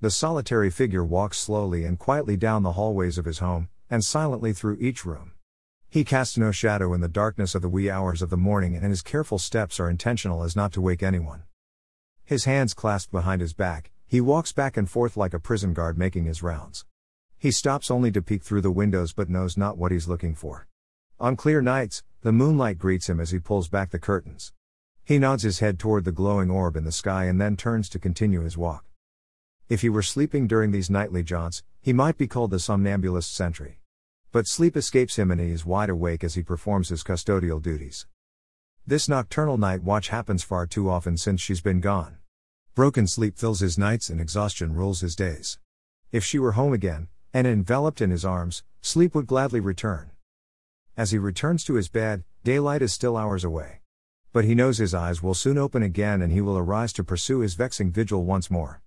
The solitary figure walks slowly and quietly down the hallways of his home, and silently through each room. He casts no shadow in the darkness of the wee hours of the morning, and his careful steps are intentional as not to wake anyone. His hands clasped behind his back, he walks back and forth like a prison guard making his rounds. He stops only to peek through the windows but knows not what he's looking for. On clear nights, the moonlight greets him as he pulls back the curtains. He nods his head toward the glowing orb in the sky and then turns to continue his walk. If he were sleeping during these nightly jaunts, he might be called the somnambulist sentry. But sleep escapes him and he is wide awake as he performs his custodial duties. This nocturnal night watch happens far too often since she's been gone. Broken sleep fills his nights and exhaustion rules his days. If she were home again, and enveloped in his arms, sleep would gladly return. As he returns to his bed, daylight is still hours away. But he knows his eyes will soon open again and he will arise to pursue his vexing vigil once more.